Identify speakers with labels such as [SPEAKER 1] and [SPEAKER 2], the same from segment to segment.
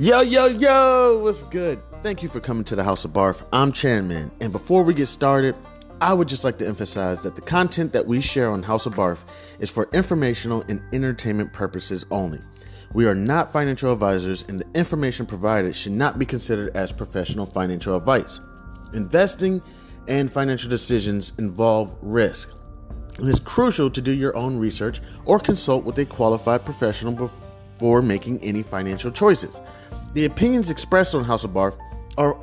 [SPEAKER 1] Yo, yo, yo, what's good? Thank you for coming to the House of Barf. I'm Chan Man, and before we get started, I would just like to emphasize that the content that we share on House of Barf is for informational and entertainment purposes only. We are not financial advisors, and the information provided should not be considered as professional financial advice. Investing and financial decisions involve risk. It is crucial to do your own research or consult with a qualified professional before making any financial choices. The opinions expressed on House of Barf are,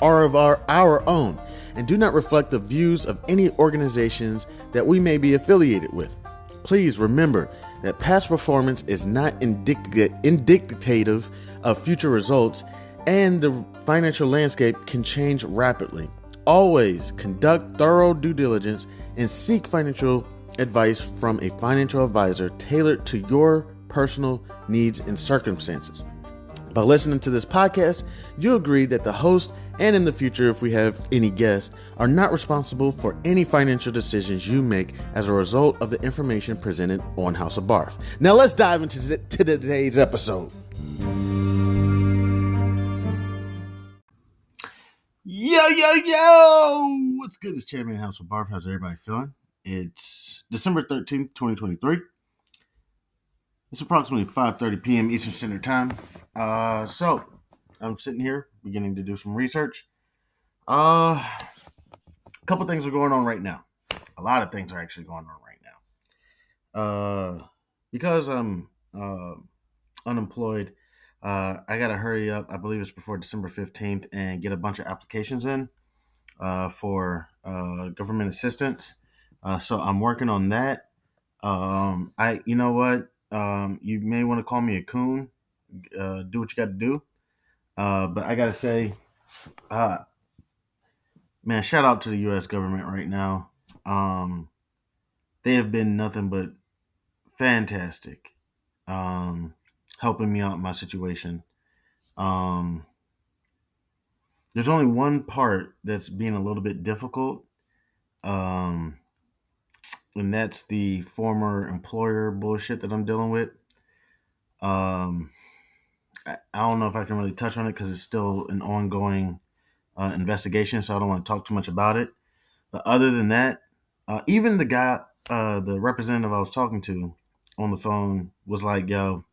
[SPEAKER 1] are of our, our own and do not reflect the views of any organizations that we may be affiliated with. Please remember that past performance is not indicative of future results and the financial landscape can change rapidly. Always conduct thorough due diligence and seek financial advice from a financial advisor tailored to your personal needs and circumstances. By listening to this podcast, you agree that the host and in the future, if we have any guests, are not responsible for any financial decisions you make as a result of the information presented on House of Barf. Now, let's dive into to today's episode. Yo, yo, yo! What's good? It's Chan Man House of Barf. How's everybody feeling? It's December 13th, 2023. It's approximately 5.30 p.m. Eastern Standard Time. Uh, so, I'm sitting here beginning to do some research. Uh, a couple things are going on right now. A lot of things are actually going on right now. Uh, because I'm uh, unemployed, uh, I got to hurry up. I believe it's before December 15th and get a bunch of applications in uh, for uh, government assistance. Uh, so I'm working on that. Um, I, you know what? Um, you may want to call me a coon. Uh, do what you got to do. Uh, but I gotta say, uh, man, shout out to the U.S. government right now. Um, they have been nothing but fantastic, um, helping me out in my situation. Um, there's only one part that's being a little bit difficult, um, and that's the former employer bullshit that I'm dealing with. Um, I, don't know if I can really touch on it because it's still an ongoing uh, investigation, so I don't want to talk too much about it. But other than that, uh, even the guy, uh, the representative I was talking to on the phone was like, "Yo,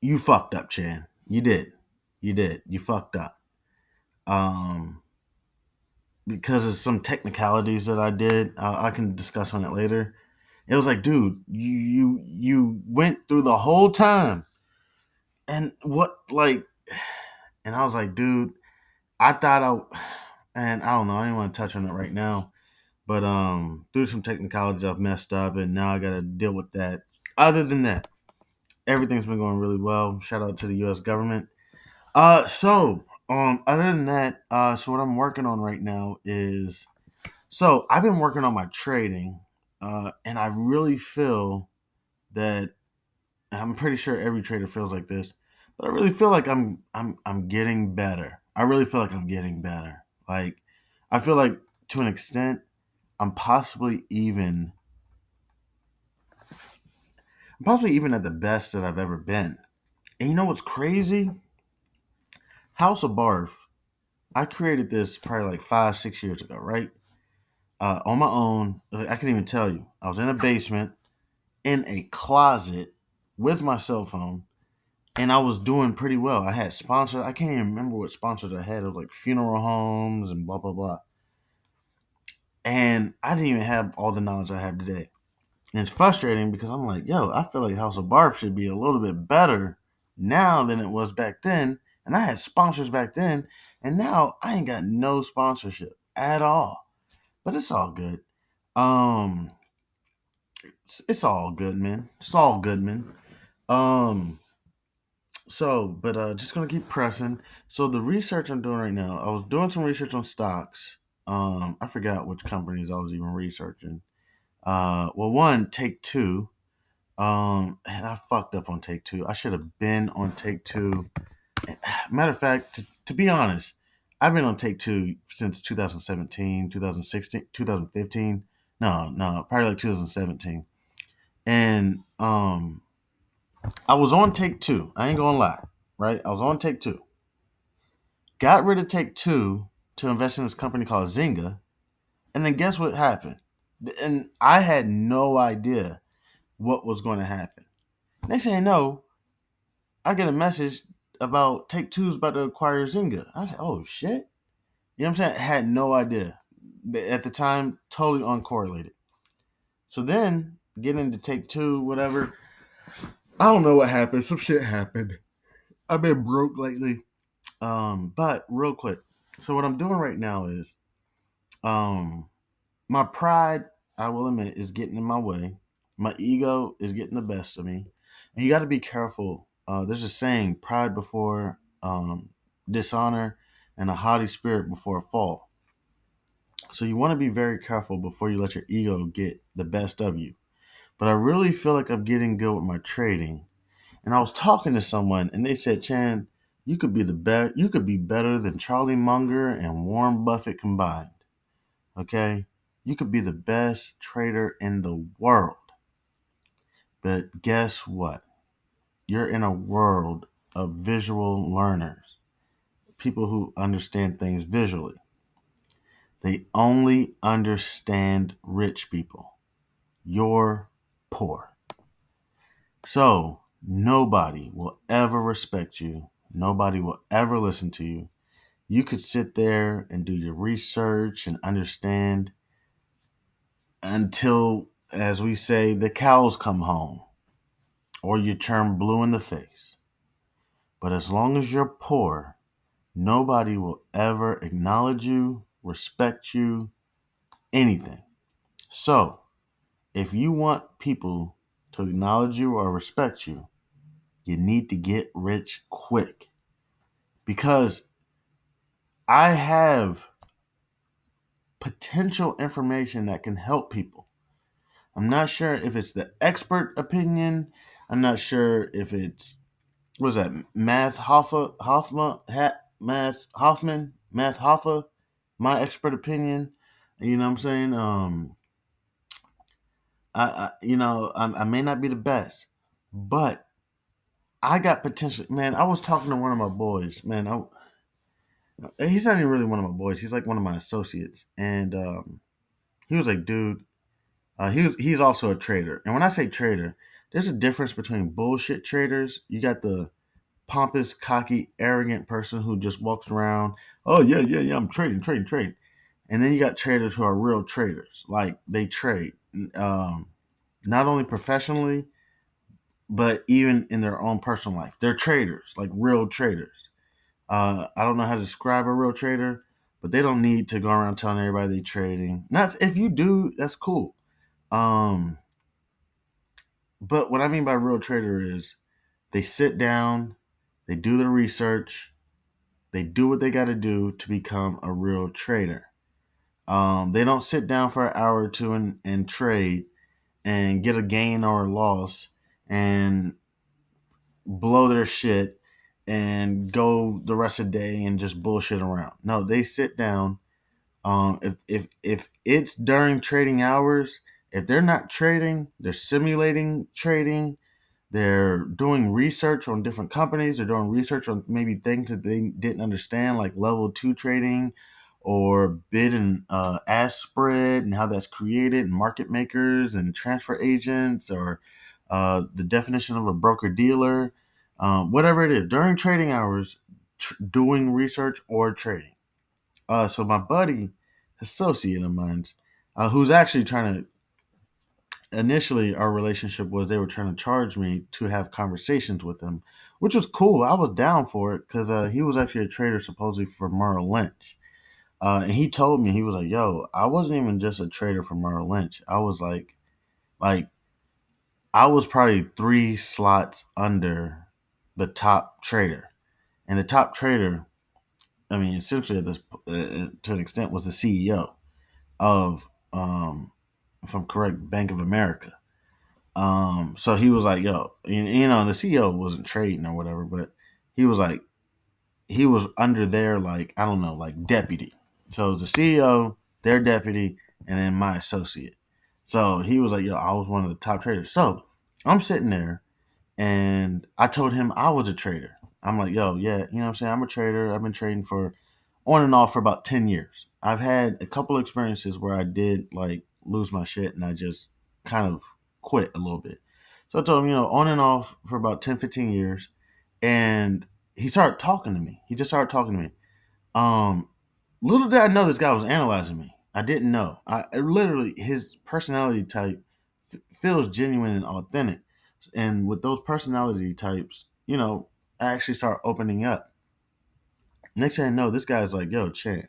[SPEAKER 1] you fucked up, Chan. You did. You did. You fucked up." Um, because of some technicalities that I did, I can discuss on it later. It was like, dude, you you you went through the whole time and what like and I was like, dude, I thought I and I don't know, I didn't want to touch on it right now. But um through some technicalities I've messed up and now I gotta deal with that. Other than that, everything's been going really well. Shout out to the US government. Uh so um other than that, uh so what I'm working on right now is so I've been working on my trading, uh, and I really feel that I'm pretty sure every trader feels like this but I really feel like I'm I'm I'm getting better. I really feel like I'm getting better. Like I feel like to an extent I'm possibly even I'm possibly even at the best that I've ever been. And you know what's crazy? House of Barf. I created this probably like five, six years ago, right? Uh, on my own. I can't even tell you. I was in a basement, in a closet, with my cell phone, and I was doing pretty well. I had sponsors. I can't even remember what sponsors I had. It was like funeral homes and blah blah blah. And I didn't even have all the knowledge I have today. And it's frustrating because I'm like, yo, I feel like House of Barf should be a little bit better now than it was back then. And I had sponsors back then, and now I ain't got no sponsorship at all. But it's all good. Um, it's, it's all good, man. It's all good, man. Um, so, but uh, just gonna keep pressing. So the research I'm doing right now, I was doing some research on stocks. Um, I forgot which companies I was even researching. Uh, well, one Take Two. Um, and I fucked up on Take Two. I should have been on Take Two. Matter of fact, to, to be honest, I've been on Take Two since 2017, 2016, 2015. No, no, probably like 2017. And um I was on take two. I ain't gonna lie, right? I was on take two. Got rid of take two to invest in this company called Zynga, and then guess what happened? And I had no idea what was going to happen. Next thing I know, I get a message about Take Two's about to acquire Zynga. I said, "Oh shit!" You know what I'm saying? Had no idea at the time. Totally uncorrelated. So then, get into Take Two, whatever. I don't know what happened. Some shit happened. I've been broke lately. Um, but real quick, so what I'm doing right now is, um, my pride, I will admit, is getting in my way. My ego is getting the best of me, and you got to be careful. Uh, there's a saying: pride before um, dishonor, and a haughty spirit before a fall. So you want to be very careful before you let your ego get the best of you. But I really feel like I'm getting good with my trading. And I was talking to someone, and they said, "Chan, you could be the best. You could be better than Charlie Munger and Warren Buffett combined. Okay, you could be the best trader in the world. But guess what? You're in a world of visual learners, people who understand things visually. They only understand rich people. You're poor. So nobody will ever respect you. Nobody will ever listen to you. You could sit there and do your research and understand until, as we say, the cows come home or you turn blue in the face. But as long as you're poor, nobody will ever acknowledge you, respect you, anything. So, if you want people to acknowledge you or respect you, you need to get rich quick. Because I have potential information that can help people. I'm not sure if it's the expert opinion. I'm not sure if it's what was that Math Hoffa Hoffman Math Hoffman Math Hoffa. My expert opinion. You know what I'm saying? Um, I, I you know I, I may not be the best, but I got potential. Man, I was talking to one of my boys. Man, I he's not even really one of my boys. He's like one of my associates, and um, he was like, "Dude, uh, he was, he's also a trader." And when I say trader, there's a difference between bullshit traders. You got the pompous, cocky, arrogant person who just walks around, "Oh yeah, yeah, yeah, I'm trading, trading, trading," and then you got traders who are real traders, like they trade, um, not only professionally, but even in their own personal life. They're traders, like real traders. Uh, I don't know how to describe a real trader, but they don't need to go around telling everybody they're trading. That's if you do, that's cool. Um, but what I mean by real trader is they sit down, they do their research, they do what they got to do to become a real trader. Um, they don't sit down for an hour or two and, and trade and get a gain or a loss and blow their shit and go the rest of the day and just bullshit around. No, they sit down. Um, if if if it's during trading hours, if they're not trading, they're simulating trading. They're doing research on different companies. They're doing research on maybe things that they didn't understand, like level two trading, or bid and uh, ask spread and how that's created, and market makers and transfer agents, or uh, the definition of a broker dealer um, whatever it is during trading hours, tr- doing research or trading. Uh, so my buddy, associate of mine, uh, who's actually trying to. Initially, our relationship was they were trying to charge me to have conversations with him, which was cool. I was down for it because uh, he was actually a trader supposedly for Merrill Lynch. Uh, and he told me he was like, "Yo, I wasn't even just a trader for Merrill Lynch. I was like, like, I was probably three slots under the top trader, and the top trader, I mean, essentially this, uh, to an extent, was the CEO of, um, if I'm correct, Bank of America. Um, so he was like, "Yo, you, you know, the CEO wasn't trading or whatever, but he was like, he was under their like, I don't know, like deputy. So it was the CEO, their deputy, and then my associate. So he was like, "Yo, I was one of the top traders." So I'm sitting there and I told him I was a trader. I'm like, yo, yeah, you know what I'm saying? I'm a trader. I've been trading for on and off for about 10 years. I've had a couple experiences where I did like lose my shit and I just kind of quit a little bit. So I told him, you know, on and off for about 10, 15 years. And he started talking to me. He just started talking to me. Um, little did I know this guy was analyzing me. I didn't know. I, literally his personality type f- feels genuine and authentic, and with those personality types, you know, I actually start opening up. Next thing I know, this guy's like, "Yo, Chan,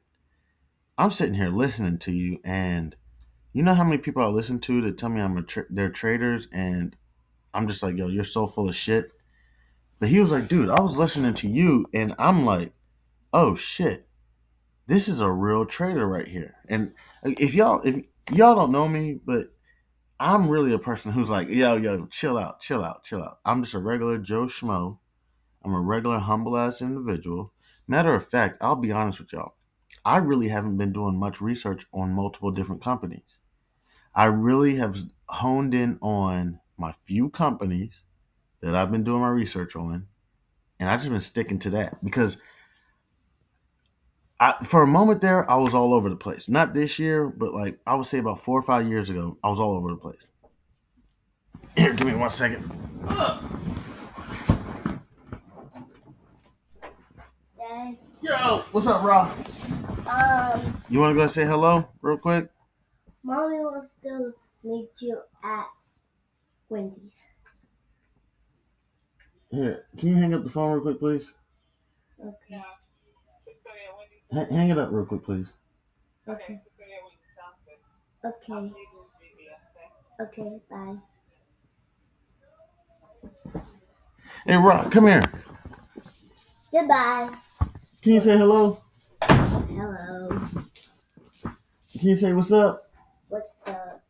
[SPEAKER 1] I'm sitting here listening to you, and you know how many people I listen to that tell me I'm a tra- they're traders, and I'm just like, yo, you're so full of shit." But he was like, "Dude, I was listening to you, and I'm like, oh shit." this is a real trader right here. And uh, if y'all if y'all don't know me, but I'm really a person who's like, yo, yo, chill out, chill out, chill out. I'm just a regular Joe Schmo. I'm a regular humble ass individual. Matter of fact, I'll be honest with y'all. I really haven't been doing much research on multiple different companies. I really have honed in on my few companies that I've been doing my research on, and I've just been sticking to that because I, for a moment there, I was all over the place. Not this year, but like I would say about four or five years ago, I was all over the place. Here, give me one second. Yo, what's up, Rob?
[SPEAKER 2] um,
[SPEAKER 1] You want to go say hello real quick?
[SPEAKER 2] Mommy wants to meet you at Wendy's.
[SPEAKER 1] Here, can you hang up the phone real quick, please?
[SPEAKER 2] Okay.
[SPEAKER 1] H- hang it up real quick, please.
[SPEAKER 2] Okay. Okay. Okay. Bye.
[SPEAKER 1] Hey, Rock, come here.
[SPEAKER 2] Goodbye.
[SPEAKER 1] Can you say hello?
[SPEAKER 2] Hello.
[SPEAKER 1] Can you say what's up?
[SPEAKER 2] What's up?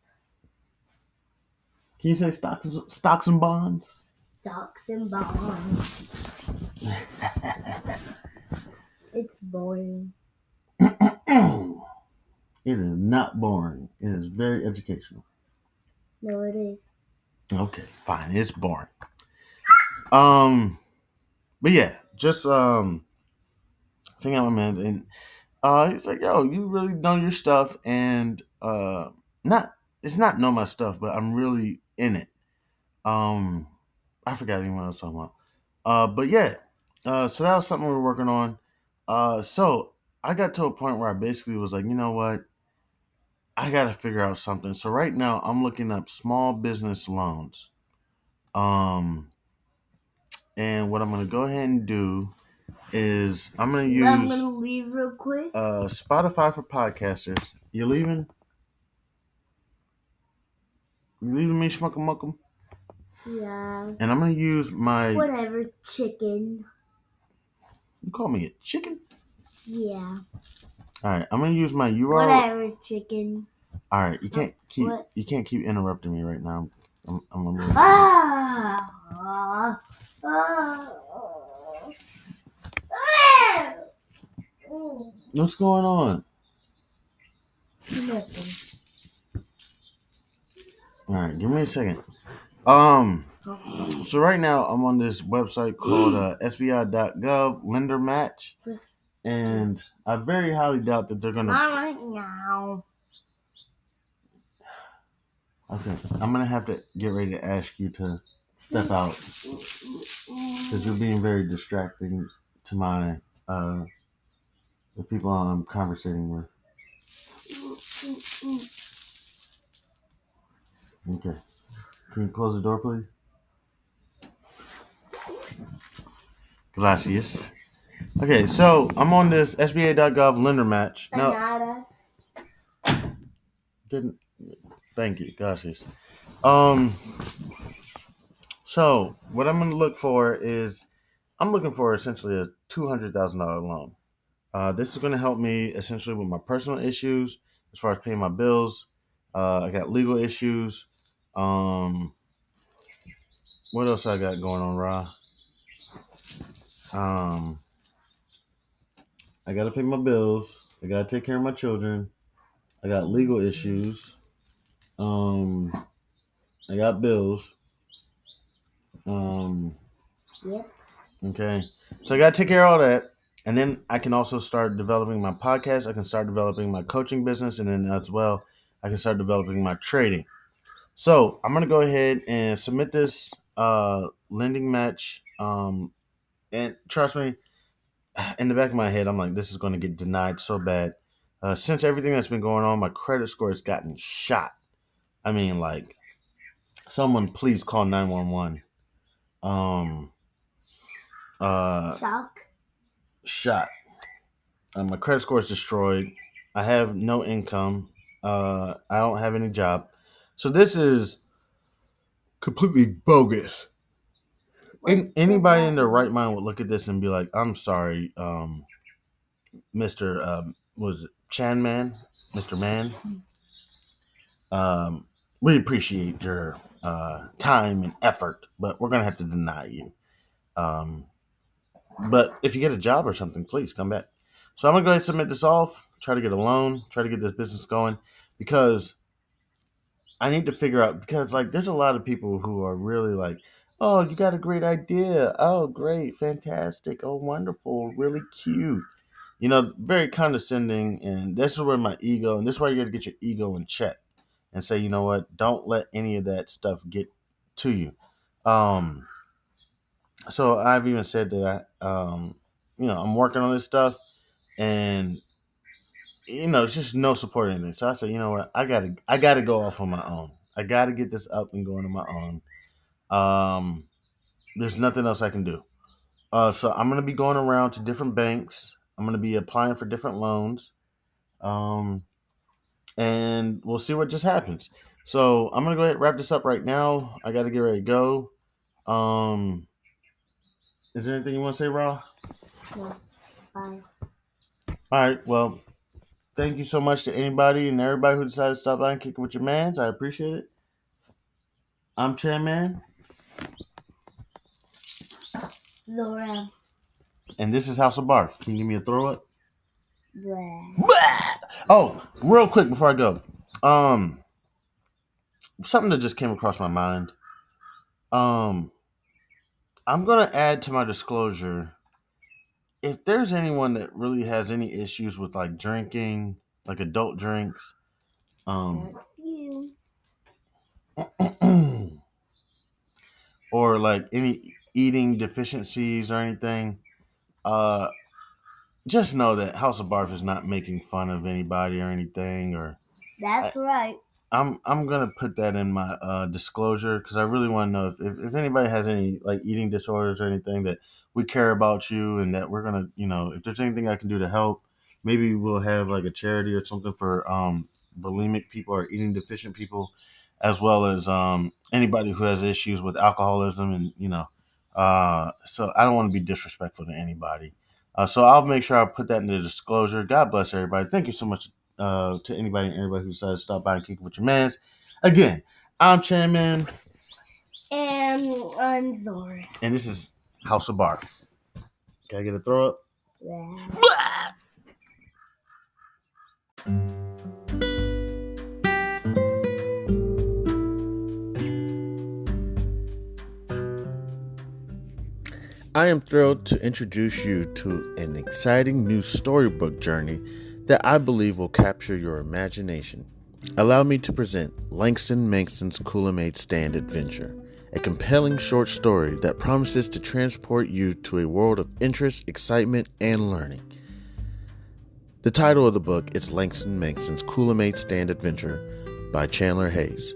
[SPEAKER 1] Can you say stocks, stocks and bonds?
[SPEAKER 2] Stocks and bonds. It's boring.
[SPEAKER 1] it is not boring. It is very educational.
[SPEAKER 2] No, it is.
[SPEAKER 1] Okay, fine. It's boring. Um, but yeah, just um, hang out with my man, and uh, he's like, "Yo, you really know your stuff," and uh, not it's not know my stuff, but I'm really in it. Um, I forgot anyone I was talking about. Uh, but yeah, uh, so that was something we were working on. Uh, so I got to a point where I basically was like, you know what? I got to figure out something. So right now I'm looking up small business loans. Um, and what I'm gonna go ahead and do is I'm gonna use.
[SPEAKER 2] I'm gonna leave real quick.
[SPEAKER 1] uh, Spotify for podcasters. You leaving? You leaving me, schmuckum muckum?
[SPEAKER 2] Yeah.
[SPEAKER 1] And I'm gonna use my.
[SPEAKER 2] Whatever, chicken.
[SPEAKER 1] You call me a chicken?
[SPEAKER 2] Yeah.
[SPEAKER 1] All right, I'm gonna use my URL.
[SPEAKER 2] Whatever, chicken.
[SPEAKER 1] All right, you can't keep
[SPEAKER 2] What?
[SPEAKER 1] you can't keep interrupting me right now. I'm, I'm a little.
[SPEAKER 2] Ah! Ah! Ah! Ah!
[SPEAKER 1] What's going on?
[SPEAKER 2] Nothing.
[SPEAKER 1] All right, give me a second. Um, so right now I'm on this website called uh, SBA.gov Lender Match, and I very highly doubt that they're gonna.
[SPEAKER 2] Not right now.
[SPEAKER 1] Okay, I'm gonna have to get ready to ask you to step out because you're being very distracting to my uh the people I'm conversating with. Okay, can you close the door, please? Gracias. Okay, so I'm on this SBA.gov lender match. Now, didn't thank you gracias um so what i'm going to look for is i'm looking for essentially a $200000 loan uh, this is going to help me essentially with my personal issues as far as paying my bills uh, i got legal issues um what else i got going on ra um i got to pay my bills i got to take care of my children i got legal issues um I got bills. Um,
[SPEAKER 2] Yep.
[SPEAKER 1] okay. So I got to take care of all that. And then I can also start developing my podcast. I can start developing my coaching business. And then as well, I can start developing my trading. So I'm going to go ahead and submit this uh, lending match. Um, and trust me, in the back of my head, I'm like, this is going to get denied so bad. Uh, since everything that's been going on, my credit score has gotten shot. I mean, like, someone please call 911. Um, uh,
[SPEAKER 2] Shock.
[SPEAKER 1] Shot. Uh, my credit score is destroyed. I have no income. Uh, I don't have any job. So this is completely bogus. An- anybody in their right mind would look at this and be like, "I'm sorry, um, Mister um, was it Chan Man, Mister Man. Um, we appreciate your uh, time and effort, but we're gonna have to deny you. Um, but if you get a job or something, please come back. So I'm gonna go ahead and submit this off. Try to get a loan. Try to get this business going because I need to figure out because like there's a lot of people who are really like, oh, you got a great idea. Oh, great, fantastic. Oh, wonderful, really cute. You know, very condescending, and this is where my ego, and this is why you got to get your ego in check and say, you know what, don't let any of that stuff get to you. Um, so I've even said that I, um, you know, I'm working on this stuff, and you know, it's just no support in it. So I said, you know what, I gotta, I gotta go off on my own. I gotta get this up and going on my own. Um, there's nothing else I can do. Uh, so I'm gonna be going around to different banks. I'm gonna be applying for different loans. Um, and we'll see what just happens. So I'm gonna go ahead and wrap this up right now. I gotta get ready to go. Um, is there anything you want to say, Raw?
[SPEAKER 2] No. Bye.
[SPEAKER 1] All right. Well, thank you so much to anybody and everybody who decided to stop by and kick it with your mans. I appreciate it. I'm Chan Man,
[SPEAKER 2] Laura.
[SPEAKER 1] and this is House of Barf. Can you give me a throw up?
[SPEAKER 2] Blah.
[SPEAKER 1] Oh, real quick before I go, um, something that just came across my mind. Um, I'm gonna add to my disclosure. If there's anyone that really has any issues with like drinking, like adult drinks, um, or like any eating deficiencies or anything, uh, just know that House of Barf is not making fun of anybody or anything. Or
[SPEAKER 2] That's right.
[SPEAKER 1] I'm I'm gonna put that in my uh, disclosure because I really want to know if, if if anybody has any like eating disorders or anything that we care about you and that we're gonna you know if there's anything I can do to help. Maybe we'll have like a charity or something for um, bulimic people or eating deficient people as well as um, anybody who has issues with alcoholism and you know uh, so i don't want to be disrespectful to anybody uh, so i'll make sure i put that in the disclosure god bless everybody thank you so much uh, to anybody and everybody who decided to stop by and kick it with your mans again i'm Chan Man.
[SPEAKER 2] And I'm Zora.
[SPEAKER 1] and this is house of barf can i get a throw up
[SPEAKER 2] Blah.
[SPEAKER 1] I am thrilled to introduce you to an exciting new storybook journey that I believe will capture your imagination. Allow me to present Langston Mankson's Coolamade Stand Adventure, a compelling short story that promises to transport you to a world of interest, excitement, and learning. The title of the book is Langston Mankson's Coolamade Stand Adventure by Chandler Hayes.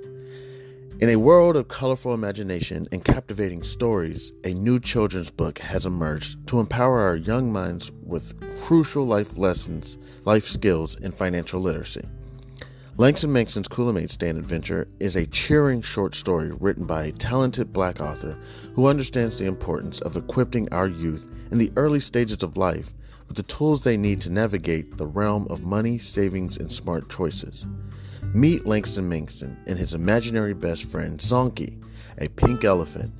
[SPEAKER 1] In a world of colorful imagination and captivating stories, a new children's book has emerged to empower our young minds with crucial life lessons, life skills, and financial literacy. Langston Mankson's Coolamade Stand Adventure is a cheering short story written by a talented black author who understands the importance of equipping our youth in the early stages of life with the tools they need to navigate the realm of money, savings, and smart choices. Meet Langston Manxon and his imaginary best friend Zonky, a pink elephant,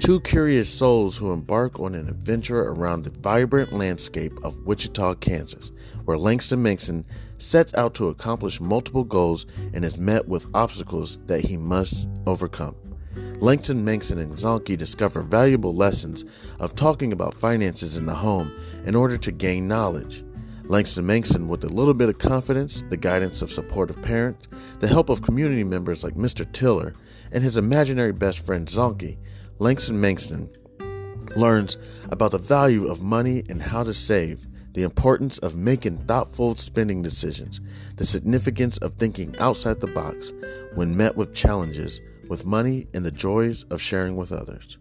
[SPEAKER 1] two curious souls who embark on an adventure around the vibrant landscape of Wichita, Kansas, where Langston Manxon sets out to accomplish multiple goals and is met with obstacles that he must overcome. Langston Manson and Zonky discover valuable lessons of talking about finances in the home in order to gain knowledge. Langston Manson, with a little bit of confidence, the guidance of supportive parents, the help of community members like Mr. Tiller, and his imaginary best friend Zonky, Langston Manson learns about the value of money and how to save, the importance of making thoughtful spending decisions, the significance of thinking outside the box when met with challenges with money, and the joys of sharing with others.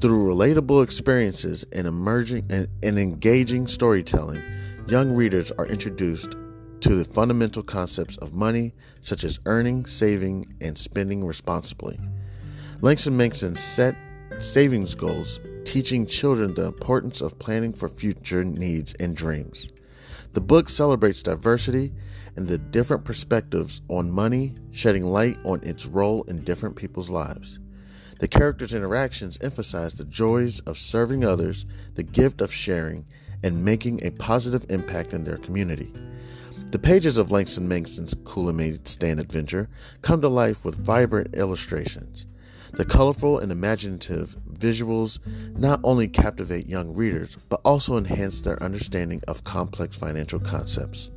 [SPEAKER 1] Through relatable experiences and emerging and, and engaging storytelling, young readers are introduced to the fundamental concepts of money, such as earning, saving, and spending responsibly. Langston Manson set savings goals, teaching children the importance of planning for future needs and dreams. The book celebrates diversity and the different perspectives on money, shedding light on its role in different people's lives. The characters' interactions emphasize the joys of serving others, the gift of sharing, and making a positive impact in their community. The pages of Langston Kool-Aid Stand Adventure come to life with vibrant illustrations. The colorful and imaginative visuals not only captivate young readers, but also enhance their understanding of complex financial concepts.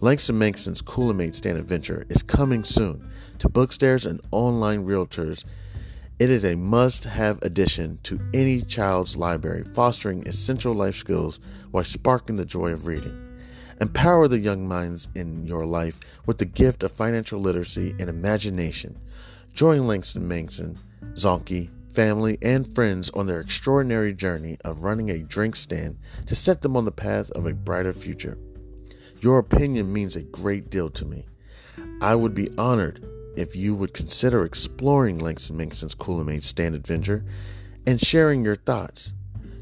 [SPEAKER 1] Langston Kool-Aid Stand Adventure is coming soon to bookstores and online realtors. It is a must have addition to any child's library, fostering essential life skills while sparking the joy of reading. Empower the young minds in your life with the gift of financial literacy and imagination. Join Langston Manson, Zonky, family, and friends on their extraordinary journey of running a drink stand to set them on the path of a brighter future. Your opinion means a great deal to me. I would be honored if you would consider exploring Langston Manson's Kool-Aid Stand Adventure and sharing your thoughts.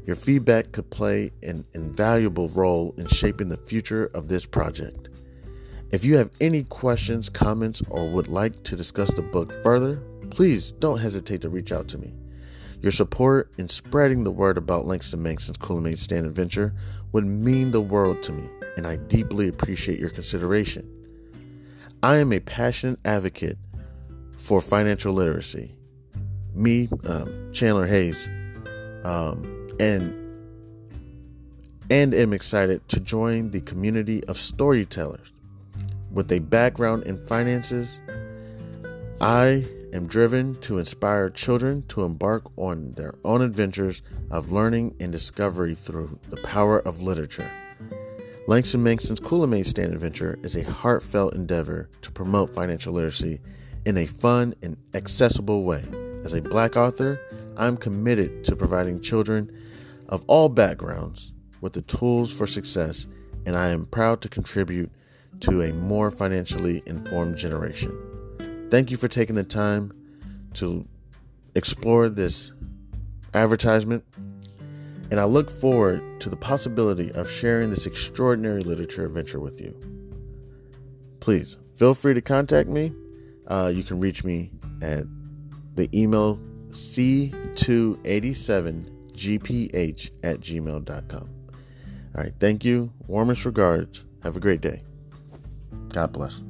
[SPEAKER 1] Your feedback could play an invaluable role in shaping the future of this project. If you have any questions, comments, or would like to discuss the book further, please don't hesitate to reach out to me. Your support in spreading the word about Langston Manson's Kool-Aid Stand Adventure would mean the world to me, and I deeply appreciate your consideration. I am a passionate advocate for financial literacy. Me, um, Chandler Hayes, um, and and am excited to join the community of storytellers with a background in finances. I am driven to inspire children to embark on their own adventures of learning and discovery through the power of literature. Langston Manson's Kool-Aid Stand Adventure is a heartfelt endeavor to promote financial literacy in a fun and accessible way. As a black author, I'm committed to providing children of all backgrounds with the tools for success, and I am proud to contribute to a more financially informed generation. Thank you for taking the time to explore this advertisement, and I look forward to the possibility of sharing this extraordinary literature adventure with you. Please feel free to contact me. Uh, you can reach me at the email c287 gph at gmail.com. All right, thank you. Warmest regards. Have a great day. God bless.